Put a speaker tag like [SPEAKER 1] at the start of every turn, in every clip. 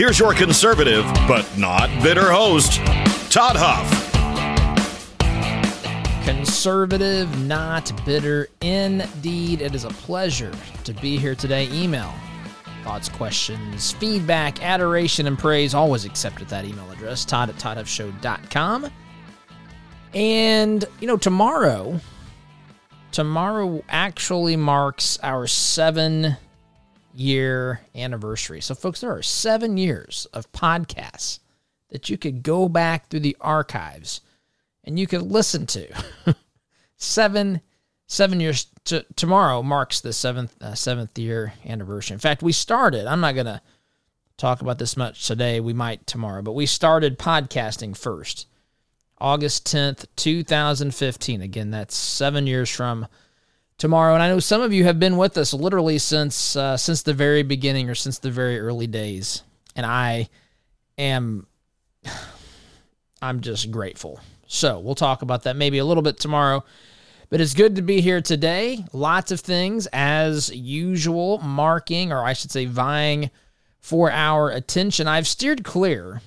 [SPEAKER 1] Here's your conservative, but not bitter host, Todd Huff.
[SPEAKER 2] Conservative, not bitter. Indeed, it is a pleasure to be here today. Email thoughts, questions, feedback, adoration, and praise always accepted at that email address, Todd at ToddHuffShow.com. And, you know, tomorrow, tomorrow actually marks our seven year anniversary. So, folks, there are seven years of podcasts that you could go back through the archives and you could listen to. seven seven years to, tomorrow marks the seventh uh, seventh year anniversary. In fact, we started. I'm not gonna talk about this much today. We might tomorrow, but we started podcasting first, August 10th, 2015. Again, that's seven years from tomorrow. And I know some of you have been with us literally since uh, since the very beginning or since the very early days, and I am I'm just grateful. So we'll talk about that maybe a little bit tomorrow. But it's good to be here today. Lots of things as usual, marking, or I should say, vying for our attention. I've steered clear.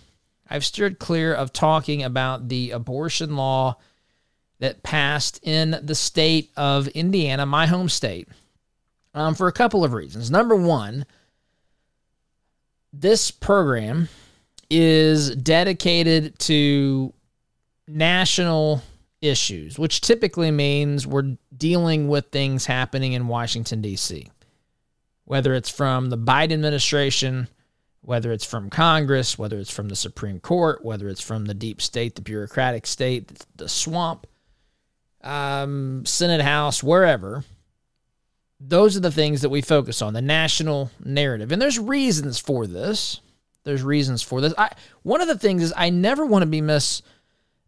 [SPEAKER 2] I've steered clear of talking about the abortion law that passed in the state of Indiana, my home state, um, for a couple of reasons. Number one, this program is dedicated to national issues, which typically means we're dealing with things happening in Washington, D.C., whether it's from the Biden administration, whether it's from Congress, whether it's from the Supreme Court, whether it's from the deep state, the bureaucratic state, the swamp um, Senate House, wherever. Those are the things that we focus on, the national narrative. And there's reasons for this. There's reasons for this. I, one of the things is I never want to be mis,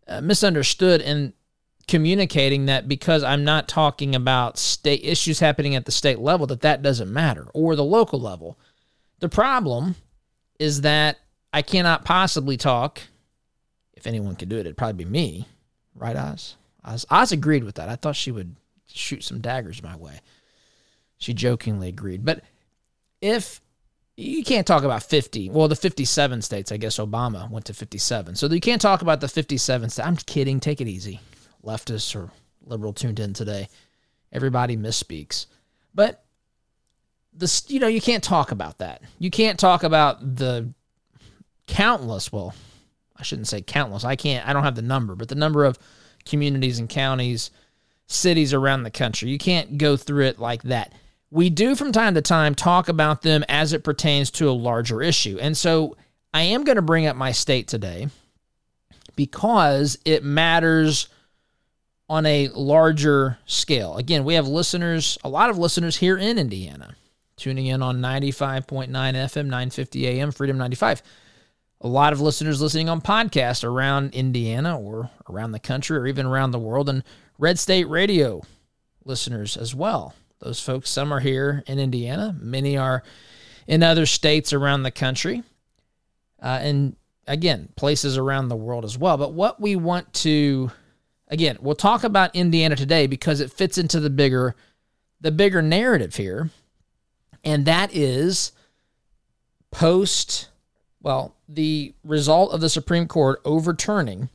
[SPEAKER 2] uh, misunderstood in communicating that because I'm not talking about state issues happening at the state level, that that doesn't matter, or the local level. The problem is that I cannot possibly talk, if anyone could do it, it'd probably be me, right, Oz? Oz, Oz agreed with that. I thought she would shoot some daggers my way. She jokingly agreed. But if you can't talk about 50, well, the 57 states, I guess Obama went to 57. So you can't talk about the 57 states. I'm kidding. Take it easy. Leftists or liberal tuned in today. Everybody misspeaks. But this, you know, you can't talk about that. You can't talk about the countless, well, I shouldn't say countless. I can't, I don't have the number, but the number of communities and counties, cities around the country. You can't go through it like that. We do from time to time talk about them as it pertains to a larger issue. And so I am going to bring up my state today because it matters on a larger scale. Again, we have listeners, a lot of listeners here in Indiana, tuning in on 95.9 FM, 950 AM, Freedom 95 a lot of listeners listening on podcasts around Indiana or around the country or even around the world, and Red State Radio listeners as well. Those folks, some are here in Indiana, many are in other states around the country, uh, and again, places around the world as well. But what we want to, again, we'll talk about Indiana today because it fits into the bigger, the bigger narrative here, and that is post well, the result of the Supreme Court overturning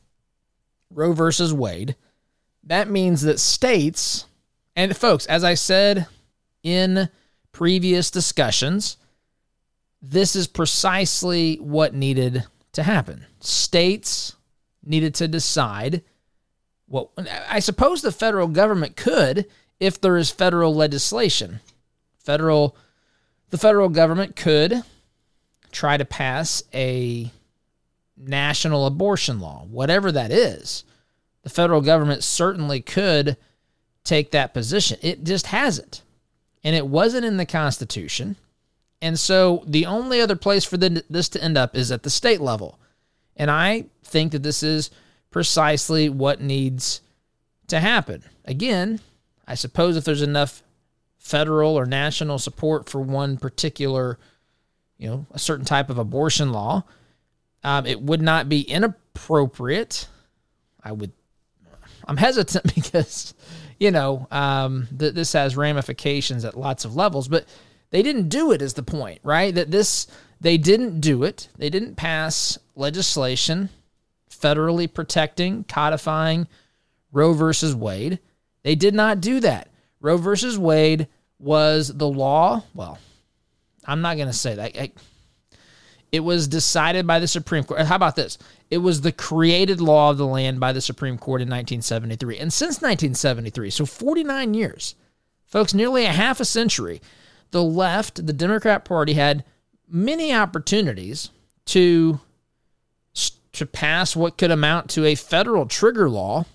[SPEAKER 2] Roe versus Wade, that means that states, and folks, as I said in previous discussions, this is precisely what needed to happen. States needed to decide what I suppose the federal government could if there is federal legislation. Federal the federal government could try to pass a national abortion law, whatever that is. The federal government certainly could take that position. It just hasn't. And it wasn't in the Constitution. And so the only other place for this to end up is at the state level. And I think that this is precisely what needs to happen. Again, I suppose if there's enough federal or national support for one particular, you know, a certain type of abortion law, um, it would not be inappropriate. I would, I'm hesitant because, you know, um, th- this has ramifications at lots of levels, but they didn't do it, is the point, right? That this, they didn't do it. They didn't pass legislation federally protecting, codifying Roe versus Wade. They did not do that. Roe versus Wade was the law. Well, I'm not going to say that. I, it was decided by the Supreme Court. How about this? It was the created law of the land by the Supreme Court in 1973. And since 1973, so 49 years, folks, nearly a half a century, the left, the Democrat Party, had many opportunities to to pass what could amount to a federal trigger law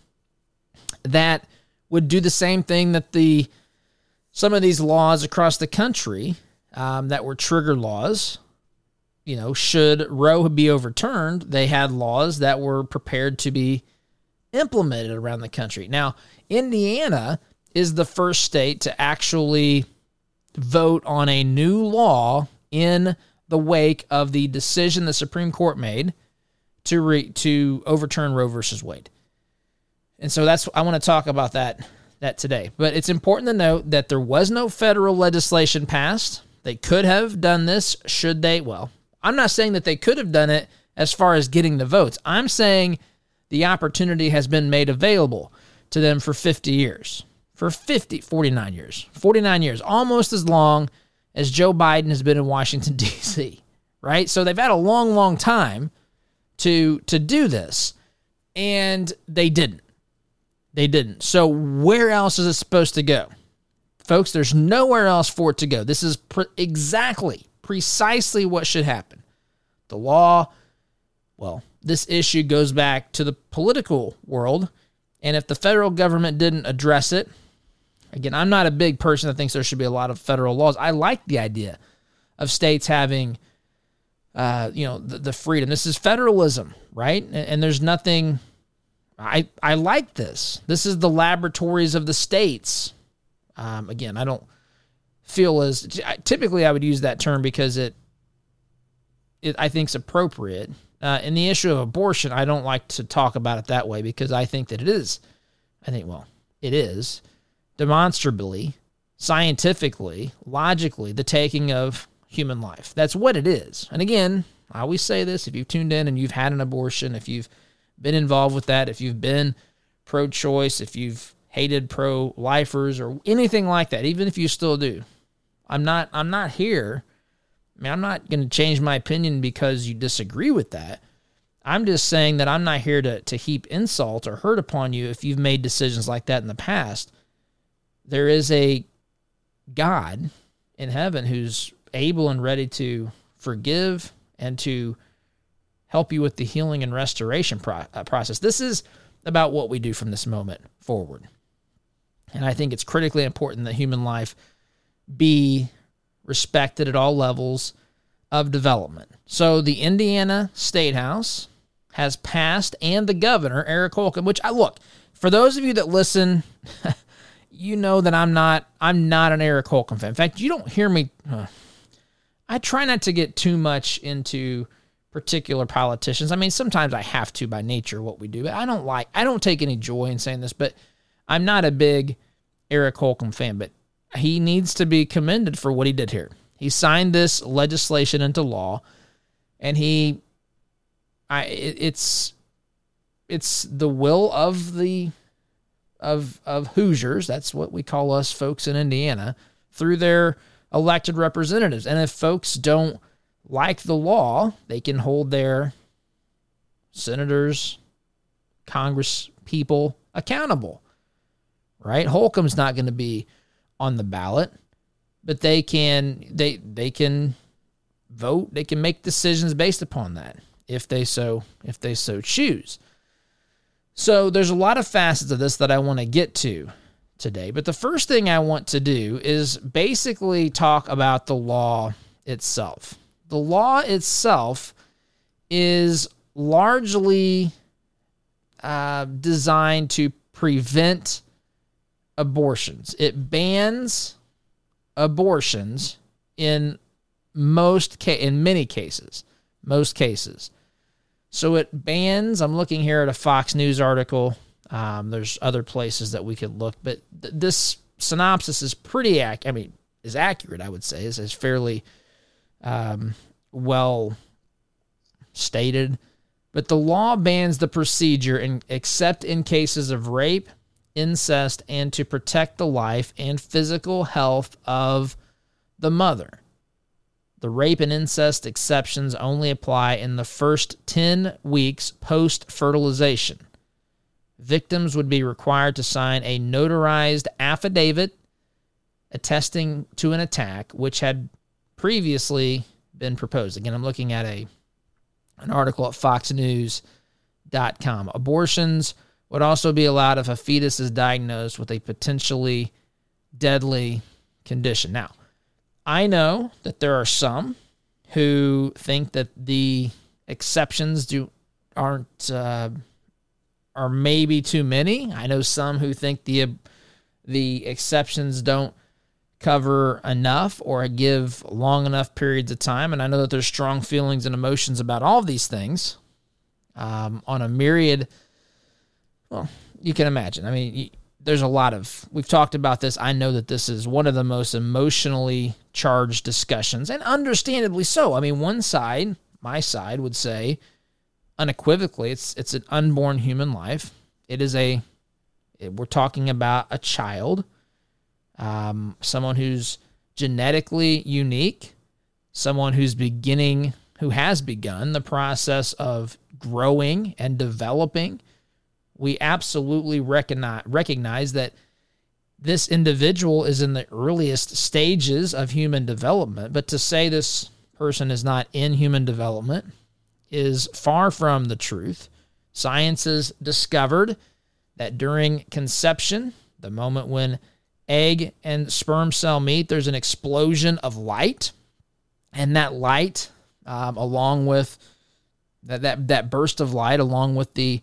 [SPEAKER 2] that would do the same thing that the some of these laws across the country um, that were trigger laws. You know, should Roe be overturned, they had laws that were prepared to be implemented around the country. Now, Indiana is the first state to actually vote on a new law in the wake of the decision the Supreme Court made to re, to overturn Roe versus Wade. And so that's I want to talk about that that today. But it's important to note that there was no federal legislation passed. They could have done this should they. Well, I'm not saying that they could have done it as far as getting the votes. I'm saying the opportunity has been made available to them for 50 years. For 50, 49 years. 49 years, almost as long as Joe Biden has been in Washington D.C., right? So they've had a long long time to to do this and they didn't they didn't so where else is it supposed to go folks there's nowhere else for it to go this is pre- exactly precisely what should happen the law well this issue goes back to the political world and if the federal government didn't address it again i'm not a big person that thinks there should be a lot of federal laws i like the idea of states having uh, you know, the, the, freedom. This is federalism, right? And, and there's nothing. I I like this. This is the laboratories of the states. Um, again, I don't feel as typically I would use that term because it it I think is appropriate. Uh, in the issue of abortion, I don't like to talk about it that way because I think that it is. I think well, it is demonstrably, scientifically, logically the taking of human life. That's what it is. And again, I always say this if you've tuned in and you've had an abortion, if you've been involved with that, if you've been pro choice, if you've hated pro lifers or anything like that, even if you still do, I'm not I'm not here. I mean, I'm not going to change my opinion because you disagree with that. I'm just saying that I'm not here to, to heap insult or hurt upon you if you've made decisions like that in the past. There is a God in heaven who's able and ready to forgive and to help you with the healing and restoration pro- uh, process. This is about what we do from this moment forward. And I think it's critically important that human life be respected at all levels of development. So the Indiana State House has passed, and the governor, Eric Holcomb, which I look, for those of you that listen, you know that I'm not I'm not an Eric Holcomb fan. In fact, you don't hear me uh, I try not to get too much into particular politicians. I mean, sometimes I have to by nature what we do, but I don't like I don't take any joy in saying this, but I'm not a big Eric Holcomb fan, but he needs to be commended for what he did here. He signed this legislation into law and he I it's it's the will of the of of Hoosiers, that's what we call us folks in Indiana, through their elected representatives. And if folks don't like the law, they can hold their senators, Congress people accountable. Right? Holcomb's not going to be on the ballot, but they can they they can vote, they can make decisions based upon that if they so if they so choose. So there's a lot of facets of this that I want to get to today. But the first thing I want to do is basically talk about the law itself. The law itself is largely uh, designed to prevent abortions. It bans abortions in most ca- in many cases, most cases. So it bans. I'm looking here at a Fox News article. Um, there's other places that we could look, but th- this synopsis is pretty I mean, is accurate. I would say is is fairly um, well stated. But the law bans the procedure in, except in cases of rape, incest, and to protect the life and physical health of the mother. The rape and incest exceptions only apply in the first 10 weeks post fertilization. Victims would be required to sign a notarized affidavit attesting to an attack which had previously been proposed. Again, I'm looking at a an article at foxnews.com. Abortions would also be allowed if a fetus is diagnosed with a potentially deadly condition. Now, I know that there are some who think that the exceptions do aren't uh, are maybe too many. I know some who think the the exceptions don't cover enough or give long enough periods of time. And I know that there's strong feelings and emotions about all of these things um, on a myriad. Well, you can imagine. I mean, there's a lot of, we've talked about this. I know that this is one of the most emotionally charged discussions, and understandably so. I mean, one side, my side, would say unequivocally it's it's an unborn human life. It is a, we're talking about a child um, someone who's genetically unique, someone who's beginning, who has begun the process of growing and developing. We absolutely recognize, recognize that this individual is in the earliest stages of human development, but to say this person is not in human development is far from the truth. Science has discovered that during conception, the moment when egg and sperm cell meet, there's an explosion of light. And that light, um, along with that, that, that burst of light, along with the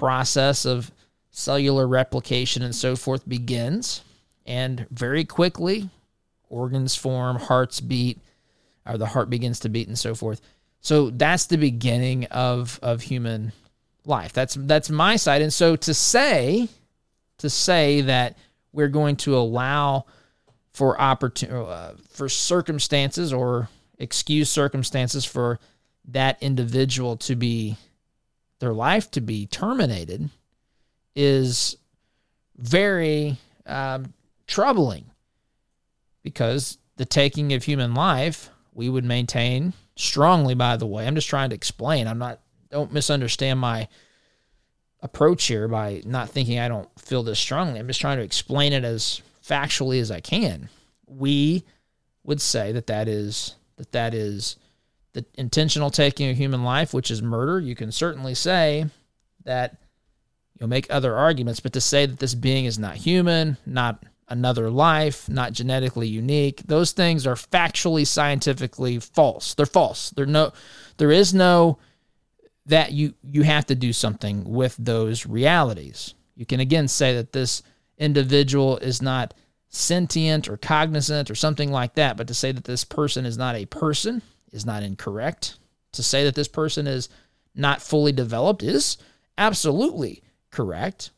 [SPEAKER 2] process of cellular replication and so forth, begins. And very quickly, organs form, hearts beat, or the heart begins to beat, and so forth. So that's the beginning of of human life. That's that's my side. And so to say to say that we're going to allow for opportunity uh, for circumstances or excuse circumstances for that individual to be their life to be terminated is very um, troubling because the taking of human life we would maintain strongly by the way i'm just trying to explain i'm not don't misunderstand my approach here by not thinking I don't feel this strongly. I'm just trying to explain it as factually as I can. We would say that that is that that is the intentional taking of human life, which is murder. You can certainly say that you'll make other arguments, but to say that this being is not human, not another life, not genetically unique, those things are factually scientifically false. They're false. There no there is no that you you have to do something with those realities. You can again say that this individual is not sentient or cognizant or something like that, but to say that this person is not a person is not incorrect. To say that this person is not fully developed is absolutely correct.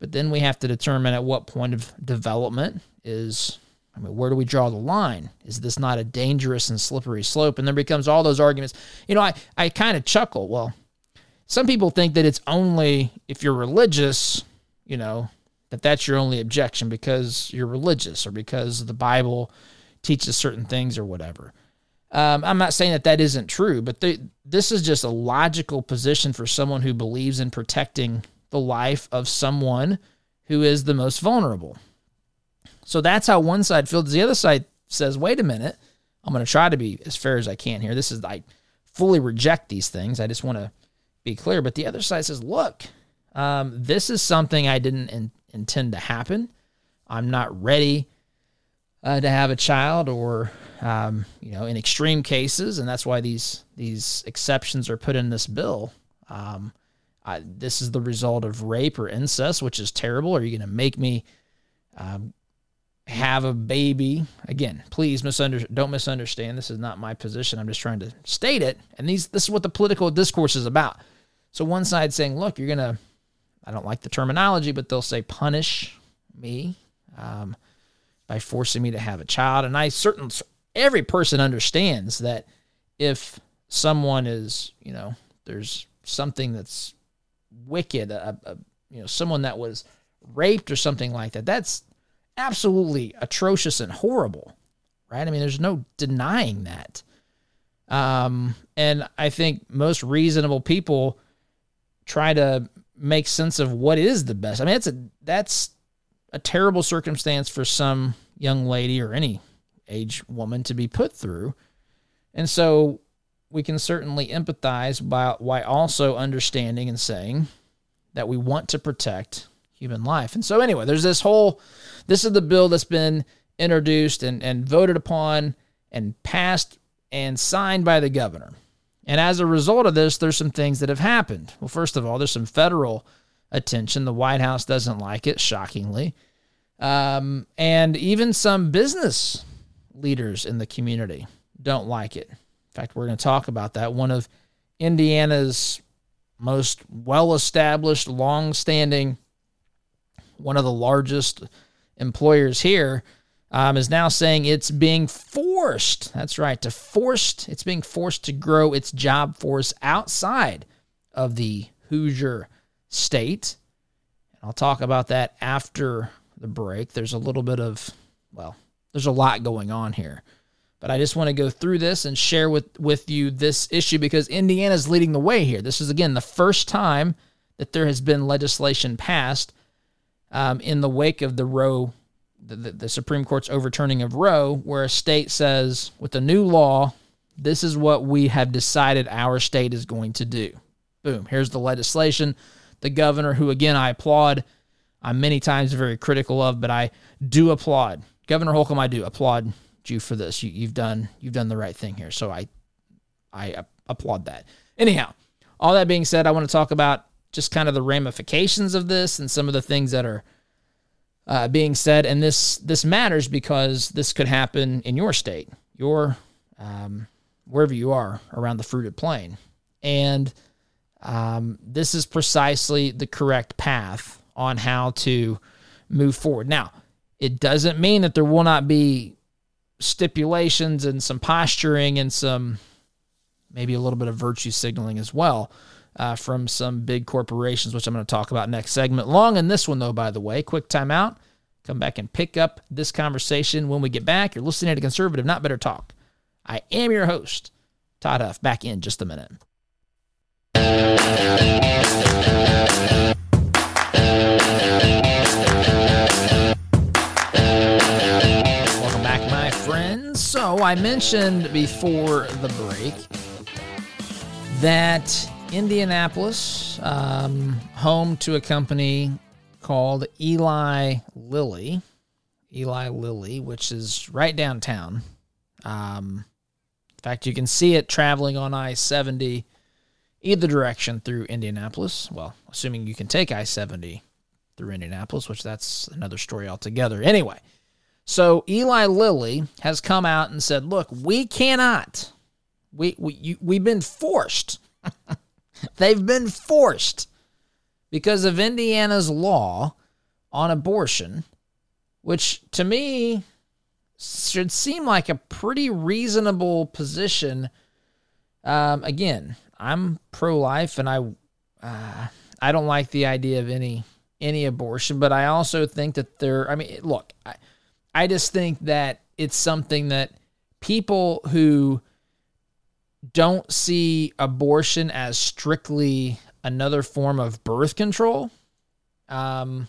[SPEAKER 2] But then we have to determine at what point of development is I mean, where do we draw the line? Is this not a dangerous and slippery slope? And there becomes all those arguments. You know, I, I kind of chuckle. Well, some people think that it's only if you're religious, you know, that that's your only objection because you're religious or because the Bible teaches certain things or whatever. Um, I'm not saying that that isn't true, but they, this is just a logical position for someone who believes in protecting the life of someone who is the most vulnerable. So that's how one side feels. The other side says, wait a minute, I'm going to try to be as fair as I can here. This is, I fully reject these things. I just want to be clear. But the other side says, look, um, this is something I didn't in, intend to happen. I'm not ready uh, to have a child, or um, you know, in extreme cases, and that's why these these exceptions are put in this bill. Um, I, this is the result of rape or incest, which is terrible. Are you going to make me um, have a baby? Again, please misunder- don't misunderstand. This is not my position. I'm just trying to state it. And these this is what the political discourse is about. So one side saying, look, you're going to, I don't like the terminology, but they'll say punish me um, by forcing me to have a child. And I certain every person understands that if someone is, you know, there's something that's wicked, a, a, you know, someone that was raped or something like that, that's absolutely atrocious and horrible, right? I mean, there's no denying that. Um, and I think most reasonable people try to make sense of what is the best. I mean, that's a that's a terrible circumstance for some young lady or any age woman to be put through. And so we can certainly empathize by, also understanding and saying that we want to protect human life. And so, anyway, there's this whole this is the bill that's been introduced and, and voted upon and passed and signed by the governor. And as a result of this, there's some things that have happened. Well, first of all, there's some federal attention. The White House doesn't like it, shockingly. Um, and even some business leaders in the community don't like it. In fact, we're going to talk about that. One of Indiana's most well established, long standing, one of the largest employers here, um, is now saying it's being forced. That's right, to forced. It's being forced to grow its job force outside of the Hoosier state. And I'll talk about that after the break. There's a little bit of, well, there's a lot going on here. But I just want to go through this and share with, with you this issue because Indiana's leading the way here. This is, again, the first time that there has been legislation passed um, in the wake of the Roe, the, the, the Supreme Court's overturning of Roe, where a state says, with a new law, this is what we have decided our state is going to do. Boom, here's the legislation. The governor, who again I applaud, I'm many times very critical of, but I do applaud Governor Holcomb. I do applaud you for this. You, have done you've done the right thing here. So I I applaud that. Anyhow, all that being said, I want to talk about just kind of the ramifications of this and some of the things that are uh, being said. And this this matters because this could happen in your state, your um, wherever you are around the fruited plain, and um, this is precisely the correct path on how to move forward. Now, it doesn't mean that there will not be stipulations and some posturing and some maybe a little bit of virtue signaling as well uh, from some big corporations, which I'm going to talk about next segment. Long in this one, though, by the way. Quick timeout. Come back and pick up this conversation when we get back. You're listening to Conservative Not Better Talk. I am your host, Todd Huff. Back in just a minute. So I mentioned before the break that Indianapolis, um, home to a company called Eli Lilly, Eli Lilly, which is right downtown. Um, in fact, you can see it traveling on I 70 either direction through Indianapolis. Well, assuming you can take I 70 through Indianapolis, which that's another story altogether. Anyway, so Eli Lilly has come out and said, "Look, we cannot. We we you, we've been forced. They've been forced because of Indiana's law on abortion, which to me should seem like a pretty reasonable position. Um, again, I'm pro-life, and I uh, I don't like the idea of any any abortion, but I also think that there. I mean, look." I, I just think that it's something that people who don't see abortion as strictly another form of birth control, um,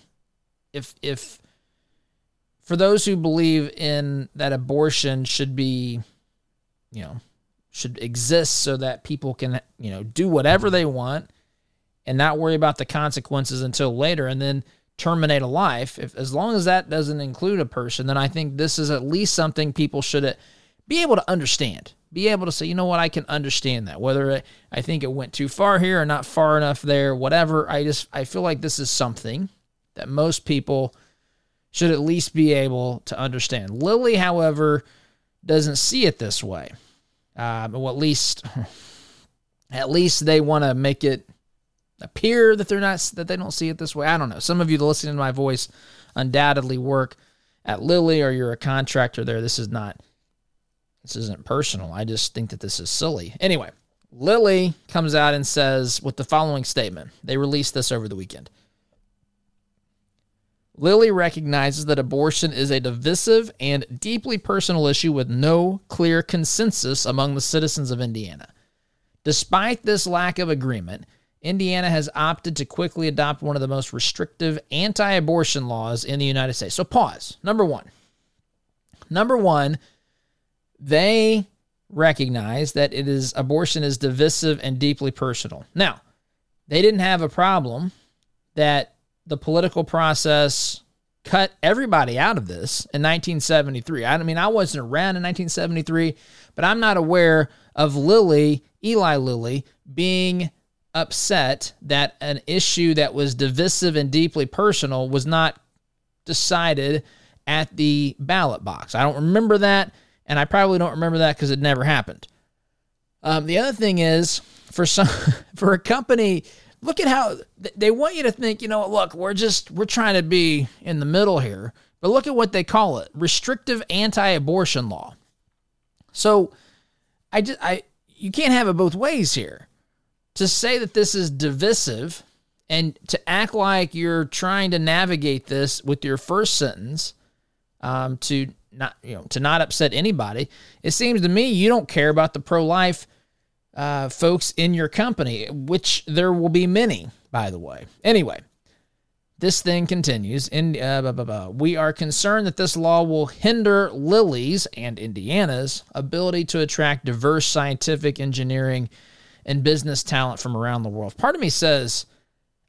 [SPEAKER 2] if if for those who believe in that abortion should be, you know, should exist so that people can you know do whatever they want and not worry about the consequences until later, and then terminate a life, if as long as that doesn't include a person, then I think this is at least something people should be able to understand. be able to say, you know what, I can understand that. Whether I think it went too far here or not far enough there, whatever. I just I feel like this is something that most people should at least be able to understand. Lilly, however, doesn't see it this way. Uh, well, at least, at least they want to make it appear that they're not that they don't see it this way. I don't know. Some of you listening to my voice undoubtedly work at Lilly or you're a contractor there. This is not this isn't personal. I just think that this is silly. Anyway, Lilly comes out and says with the following statement. They released this over the weekend. Lilly recognizes that abortion is a divisive and deeply personal issue with no clear consensus among the citizens of Indiana. Despite this lack of agreement, Indiana has opted to quickly adopt one of the most restrictive anti abortion laws in the United States. So, pause. Number one. Number one, they recognize that it is abortion is divisive and deeply personal. Now, they didn't have a problem that the political process cut everybody out of this in 1973. I mean, I wasn't around in 1973, but I'm not aware of Lilly, Eli Lilly, being upset that an issue that was divisive and deeply personal was not decided at the ballot box. I don't remember that, and I probably don't remember that because it never happened. Um, the other thing is, for some, for a company look at how they want you to think, you know, look, we're just we're trying to be in the middle here. But look at what they call it. Restrictive anti-abortion law. So I just I you can't have it both ways here. To say that this is divisive and to act like you're trying to navigate this with your first sentence um, to not you know to not upset anybody it seems to me you don't care about the pro-life uh, folks in your company, which there will be many, by the way. Anyway, this thing continues. In uh, blah, blah, blah. we are concerned that this law will hinder Lilly's and Indiana's ability to attract diverse scientific, engineering, and business talent from around the world. Part of me says,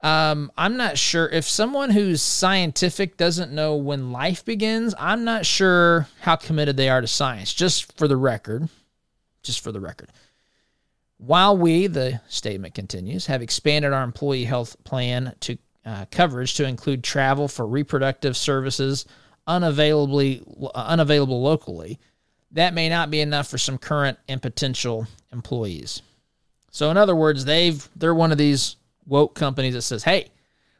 [SPEAKER 2] um, I'm not sure if someone who's scientific doesn't know when life begins. I'm not sure how committed they are to science. Just for the record, just for the record. While we, the statement continues, have expanded our employee health plan to uh, coverage to include travel for reproductive services unavailably unavailable locally, that may not be enough for some current and potential employees. So in other words, they've they're one of these woke companies that says, "Hey,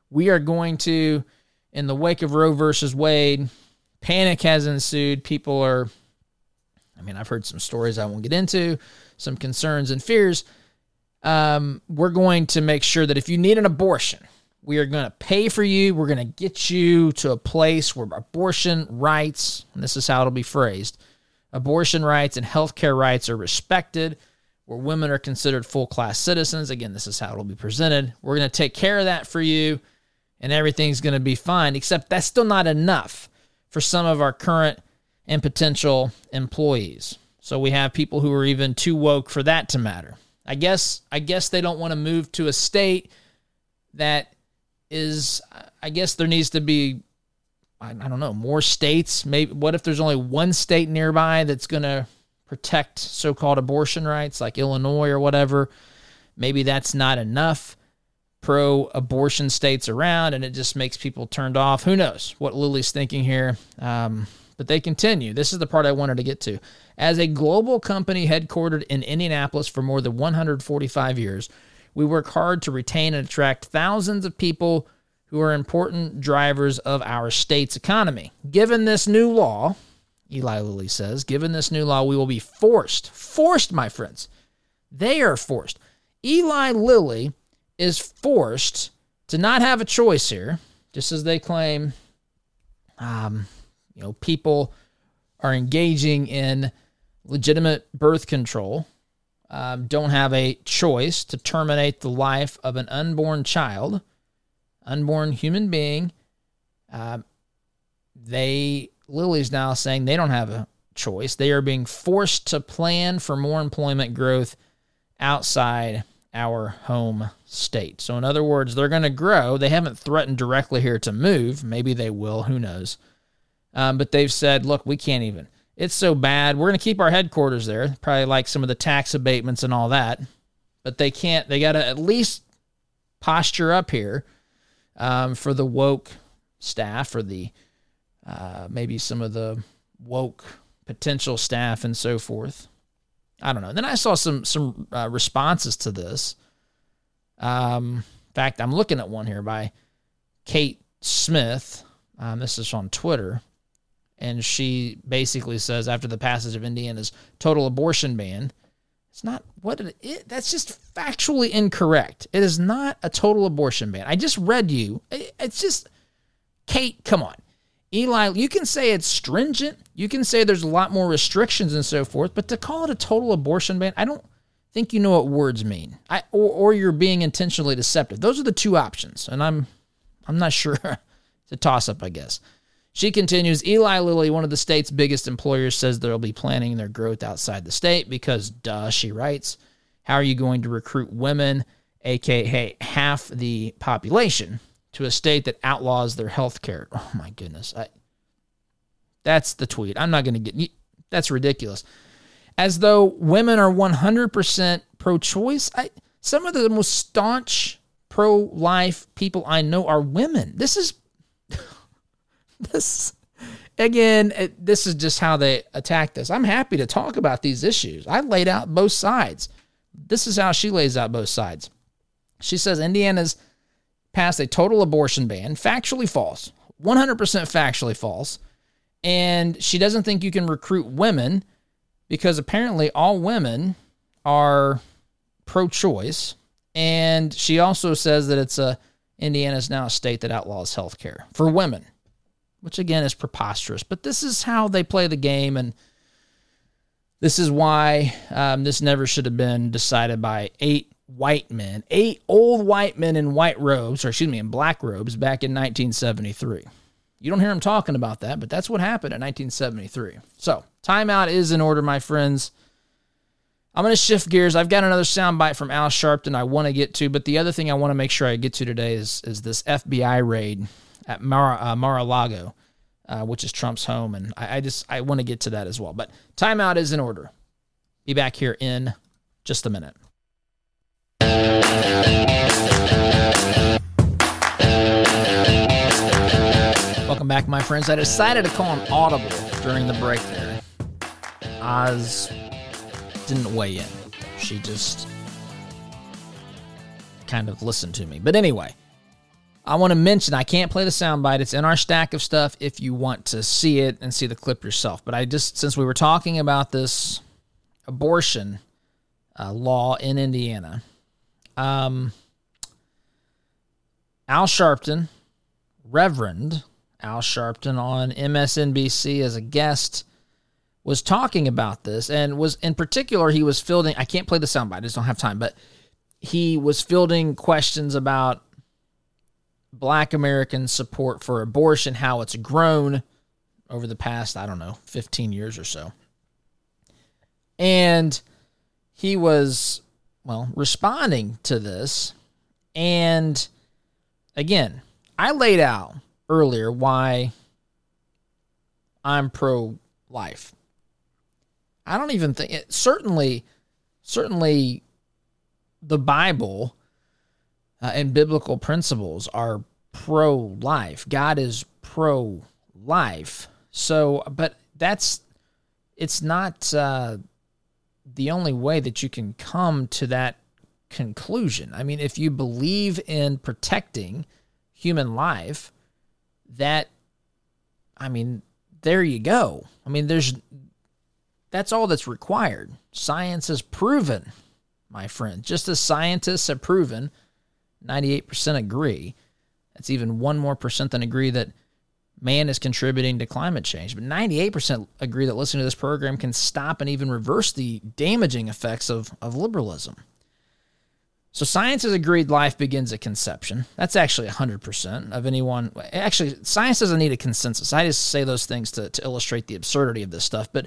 [SPEAKER 2] we are going to in the wake of Roe versus Wade, panic has ensued. People are I mean, I've heard some stories I won't get into some concerns and fears, um, we're going to make sure that if you need an abortion, we are going to pay for you. We're going to get you to a place where abortion rights, and this is how it'll be phrased abortion rights and healthcare rights are respected, where women are considered full class citizens. Again, this is how it'll be presented. We're going to take care of that for you, and everything's going to be fine, except that's still not enough for some of our current and potential employees. So we have people who are even too woke for that to matter. I guess I guess they don't want to move to a state that is I guess there needs to be I, don't know, more states. Maybe what if there's only one state nearby that's going to protect so-called abortion rights like Illinois or whatever? Maybe that's not enough pro abortion states around and it just makes people turned off. Who knows what Lilly's thinking here? Um, but they continue. This is the part I wanted to get to. As a global company headquartered in Indianapolis for more than 145 years, we work hard to retain and attract thousands of people who are important drivers of our state's economy. Given this new law, Eli Lilly says, given this new law, we will be forced, forced, my friends. They are forced. Eli Lilly is forced to not have a choice here, just as they claim um, you know, people are engaging in legitimate birth control, um, don't have a choice to terminate the life of an unborn child, unborn human being. Uh, they Lilly's now saying they don't have a choice. They are being forced to plan for more employment growth outside our home state. So, in other words, they're going to grow. They haven't threatened directly here to move. Maybe they will. Who knows? Um, but they've said, look, we can't even. it's so bad. We're going to keep our headquarters there, probably like some of the tax abatements and all that. But they can't, they got to at least posture up here um, for the woke staff or the uh, maybe some of the woke potential staff and so forth. I don't know. Then I saw some some uh, responses to this. Um, in fact, I'm looking at one here by Kate Smith. Um, this is on Twitter, and she basically says after the passage of Indiana's total abortion ban, it's not what it, it that's just factually incorrect. It is not a total abortion ban. I just read you. It, it's just Kate, come on. Eli, you can say it's stringent. You can say there's a lot more restrictions and so forth, but to call it a total abortion ban, I don't think you know what words mean. I or, or you're being intentionally deceptive. Those are the two options, and I'm I'm not sure. it's a toss up, I guess. She continues Eli Lilly, one of the state's biggest employers, says they'll be planning their growth outside the state because, duh, she writes, how are you going to recruit women, aka half the population, to a state that outlaws their health care. Oh my goodness. I, that's the tweet. I'm not going to get that's ridiculous. As though women are 100% pro choice. some of the most staunch pro life people I know are women. This is this again, it, this is just how they attack this. I'm happy to talk about these issues. I laid out both sides. This is how she lays out both sides. She says Indiana's passed a total abortion ban, factually false, 100% factually false. And she doesn't think you can recruit women because apparently all women are pro choice. And she also says that it's a Indiana is now a state that outlaws health care for women, which again is preposterous. But this is how they play the game. And this is why um, this never should have been decided by eight white men, eight old white men in white robes, or excuse me, in black robes back in 1973. You don't hear them talking about that, but that's what happened in 1973. So, timeout is in order, my friends. I'm going to shift gears. I've got another soundbite from Al Sharpton I want to get to, but the other thing I want to make sure I get to today is, is this FBI raid at Mar- uh, Mar-a-Lago, uh, which is Trump's home, and I, I just I want to get to that as well. But timeout is in order. Be back here in just a minute. Welcome back, my friends. I decided to call an audible during the break there. Oz didn't weigh in. She just kind of listened to me. But anyway, I want to mention I can't play the soundbite. It's in our stack of stuff if you want to see it and see the clip yourself. But I just, since we were talking about this abortion uh, law in Indiana, um, Al Sharpton, Reverend Al Sharpton on MSNBC as a guest was talking about this and was in particular he was fielding I can't play the soundbite, I just don't have time, but he was fielding questions about black American support for abortion, how it's grown over the past, I don't know, 15 years or so. And he was well, responding to this. And again, I laid out earlier why I'm pro life. I don't even think it certainly certainly the Bible uh, and biblical principles are pro life. God is pro life. So, but that's it's not uh, the only way that you can come to that conclusion. I mean, if you believe in protecting human life, that, I mean, there you go. I mean, there's, that's all that's required. Science has proven, my friend, just as scientists have proven, 98% agree. That's even one more percent than agree that man is contributing to climate change. But 98% agree that listening to this program can stop and even reverse the damaging effects of, of liberalism. So science has agreed life begins at conception. That's actually 100% of anyone. Actually, science doesn't need a consensus. I just say those things to, to illustrate the absurdity of this stuff. But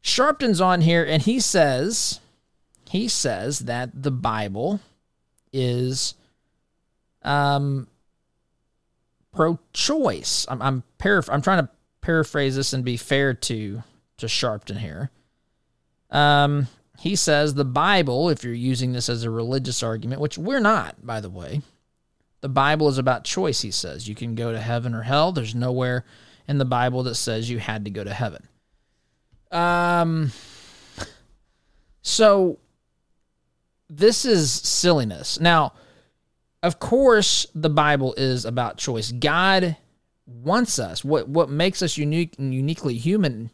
[SPEAKER 2] Sharpton's on here and he says, he says that the Bible is um, pro-choice. I'm I'm, I'm trying to paraphrase this and be fair to to Sharpton here. Um, he says the Bible, if you're using this as a religious argument, which we're not, by the way, the Bible is about choice, he says. You can go to heaven or hell. There's nowhere in the Bible that says you had to go to heaven. Um, so this is silliness. Now, of course, the Bible is about choice. God wants us. What what makes us unique and uniquely human?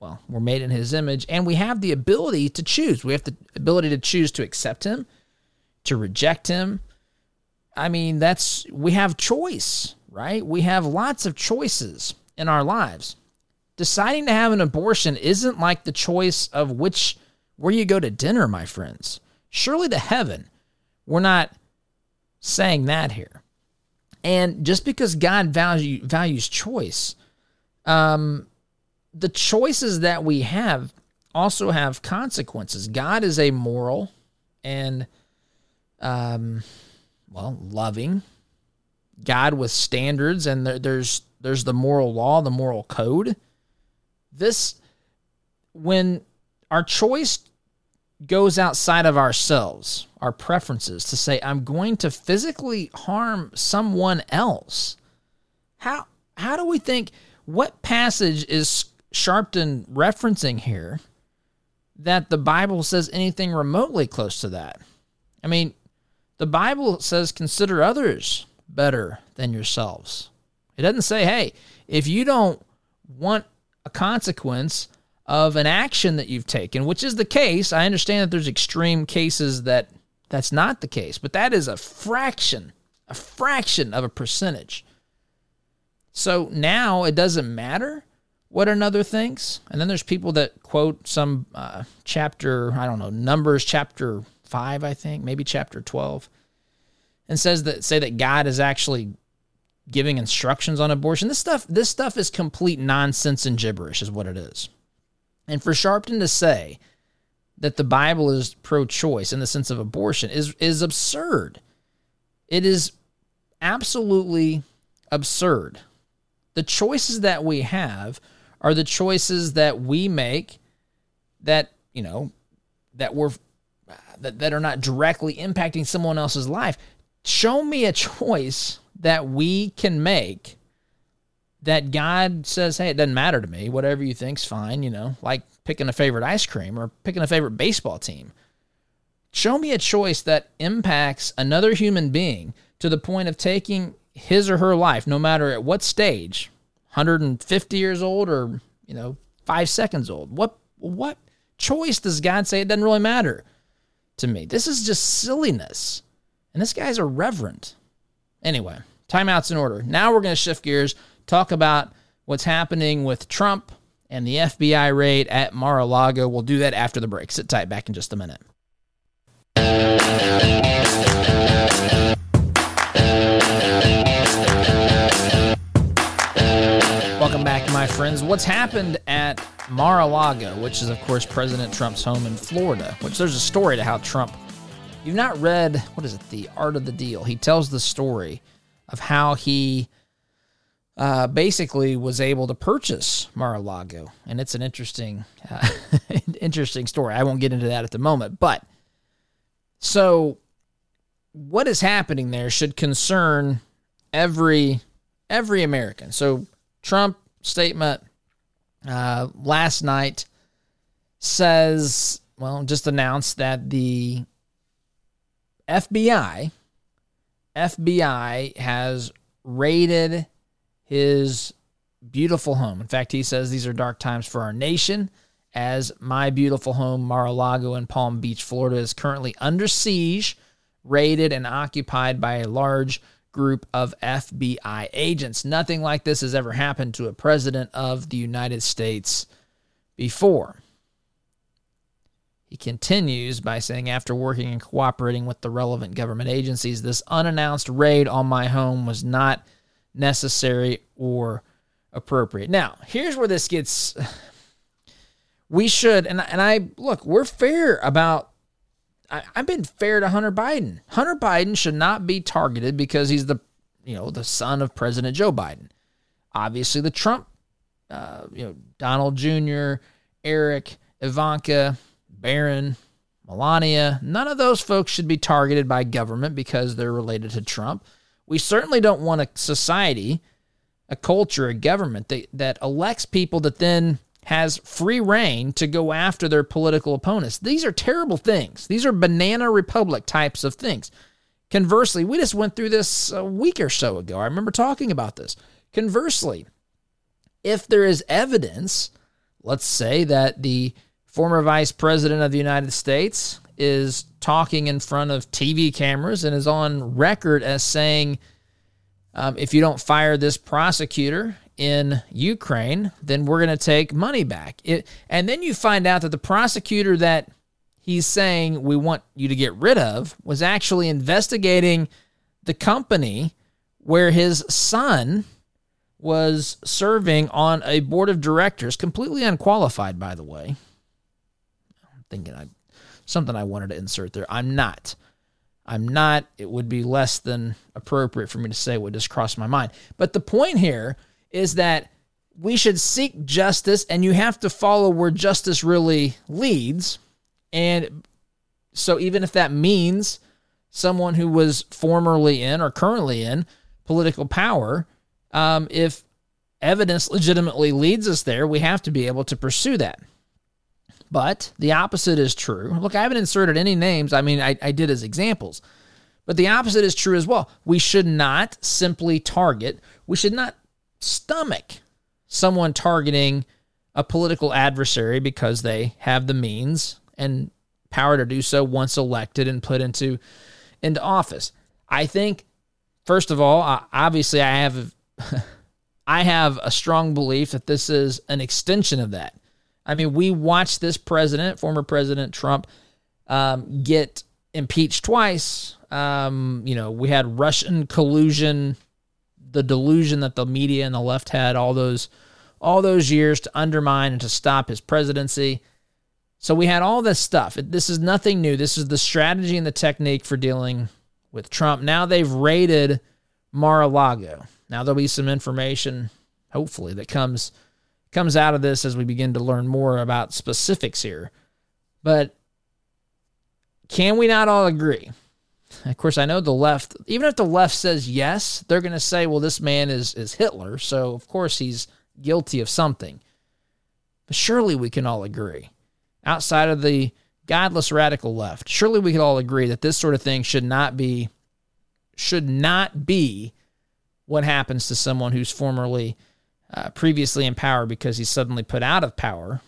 [SPEAKER 2] Well, we're made in His image, and we have the ability to choose. We have the ability to choose to accept Him, to reject Him. I mean, that's we have choice, right? We have lots of choices in our lives. Deciding to have an abortion isn't like the choice of which where you go to dinner, my friends. Surely to heaven. We're not saying that here. And just because God value, values choice, um, the choices that we have also have consequences. God is a moral and, um, well, loving God with standards, and there, there's there's the moral law, the moral code. This, when our choice goes outside of ourselves, our preferences, to say, I'm going to physically harm someone else. How how do we think what passage is Sharpton referencing here that the Bible says anything remotely close to that? I mean, the Bible says consider others better than yourselves. It doesn't say, hey, if you don't want a consequence, of an action that you've taken, which is the case. I understand that there's extreme cases that that's not the case, but that is a fraction, a fraction of a percentage. So now it doesn't matter what another thinks. And then there's people that quote some uh, chapter, I don't know, Numbers chapter 5, I think, maybe chapter 12, and says that say that God is actually giving instructions on abortion. This stuff this stuff is complete nonsense and gibberish is what it is. And for Sharpton to say that the Bible is pro-choice in the sense of abortion is is absurd. It is absolutely absurd. The choices that we have are the choices that we make that, you know, that we're that, that are not directly impacting someone else's life. Show me a choice that we can make that God says, hey, it doesn't matter to me. Whatever you think's fine, you know, like picking a favorite ice cream or picking a favorite baseball team. Show me a choice that impacts another human being to the point of taking his or her life, no matter at what stage, 150 years old or, you know, five seconds old. What what choice does God say it doesn't really matter to me? This is just silliness. And this guy's irreverent. Anyway, timeout's in order. Now we're going to shift gears talk about what's happening with Trump and the FBI raid at Mar a Lago. We'll do that after the break. Sit tight, back in just a minute. Welcome back, my friends. What's happened at Mar a Lago, which is, of course, President Trump's home in Florida, which there's a story to how Trump. You've not read, what is it, The Art of the Deal. He tells the story of how he uh, basically was able to purchase Mar-a-Lago, and it's an interesting, uh, interesting story. I won't get into that at the moment, but so what is happening there should concern every every American. So Trump statement uh, last night says, well, just announced that the FBI FBI has raided his beautiful home. In fact, he says these are dark times for our nation as my beautiful home, Mar a Lago in Palm Beach, Florida, is currently under siege, raided, and occupied by a large group of FBI agents. Nothing like this has ever happened to a president of the United States before. He continues by saying, after working and cooperating with the relevant government agencies, this unannounced raid on my home was not necessary, or appropriate. Now, here's where this gets. We should, and, and I look, we're fair about. I, I've been fair to Hunter Biden. Hunter Biden should not be targeted because he's the, you know, the son of President Joe Biden. Obviously, the Trump uh, you know, Donald Jr., Eric, Ivanka, Barron, Melania, none of those folks should be targeted by government because they're related to Trump. We certainly don't want a society, a culture, a government that, that elects people that then has free reign to go after their political opponents. These are terrible things. These are banana republic types of things. Conversely, we just went through this a week or so ago. I remember talking about this. Conversely, if there is evidence, let's say that the former vice president of the United States is talking in front of TV cameras and is on record as saying, um, if you don't fire this prosecutor in Ukraine, then we're going to take money back. It, and then you find out that the prosecutor that he's saying we want you to get rid of was actually investigating the company where his son was serving on a board of directors, completely unqualified, by the way I'm thinking I something I wanted to insert there. I'm not. I'm not. It would be less than appropriate for me to say what just crossed my mind. But the point here is that we should seek justice and you have to follow where justice really leads. And so even if that means someone who was formerly in or currently in political power, um, if evidence legitimately leads us there, we have to be able to pursue that. But the opposite is true. Look, I haven't inserted any names. I mean, I, I did as examples. But the opposite is true as well. We should not simply target, we should not stomach someone targeting a political adversary because they have the means and power to do so once elected and put into into office. I think first of all, obviously I have I have a strong belief that this is an extension of that. I mean, we watched this president, former President Trump, um, get impeached twice. Um, you know, we had Russian collusion, the delusion that the media and the left had all those all those years to undermine and to stop his presidency. So we had all this stuff. This is nothing new. This is the strategy and the technique for dealing with Trump. Now they've raided Mar-a-Lago. Now there'll be some information, hopefully, that comes comes out of this as we begin to learn more about specifics here. But can we not all agree? Of course, I know the left, even if the left says yes, they're going to say, well, this man is, is Hitler. So, of course, he's guilty of something. But surely we can all agree, outside of the godless radical left, surely we can all agree that this sort of thing should not be should not be what happens to someone who's formerly uh, previously in power because he's suddenly put out of power.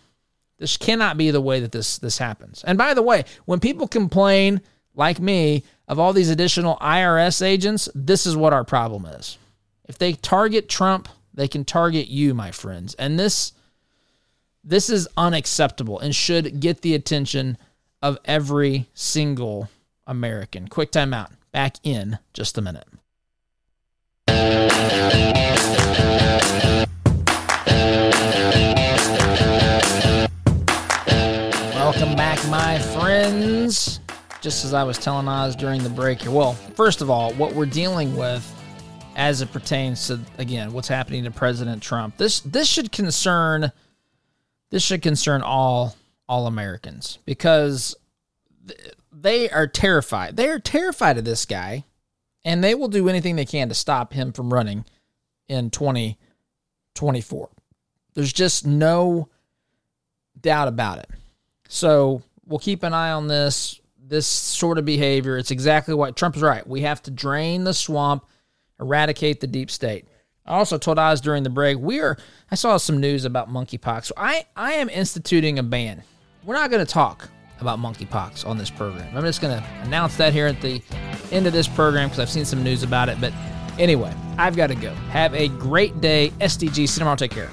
[SPEAKER 2] This cannot be the way that this this happens. And by the way, when people complain like me of all these additional IRS agents, this is what our problem is. If they target Trump, they can target you, my friends. And this this is unacceptable and should get the attention of every single American. Quick time out. Back in just a minute. Welcome back, my friends. Just as I was telling Oz during the break here. Well, first of all, what we're dealing with as it pertains to again what's happening to President Trump. This this should concern this should concern all all Americans because they are terrified. They are terrified of this guy and they will do anything they can to stop him from running in 2024. There's just no doubt about it. So we'll keep an eye on this this sort of behavior. It's exactly what Trump is right. We have to drain the swamp, eradicate the deep state. I also told Oz during the break, we are I saw some news about monkeypox. So I, I am instituting a ban. We're not gonna talk about monkeypox on this program. I'm just gonna announce that here at the end of this program because I've seen some news about it. But anyway, I've got to go. Have a great day. SDG Cinema. Take care.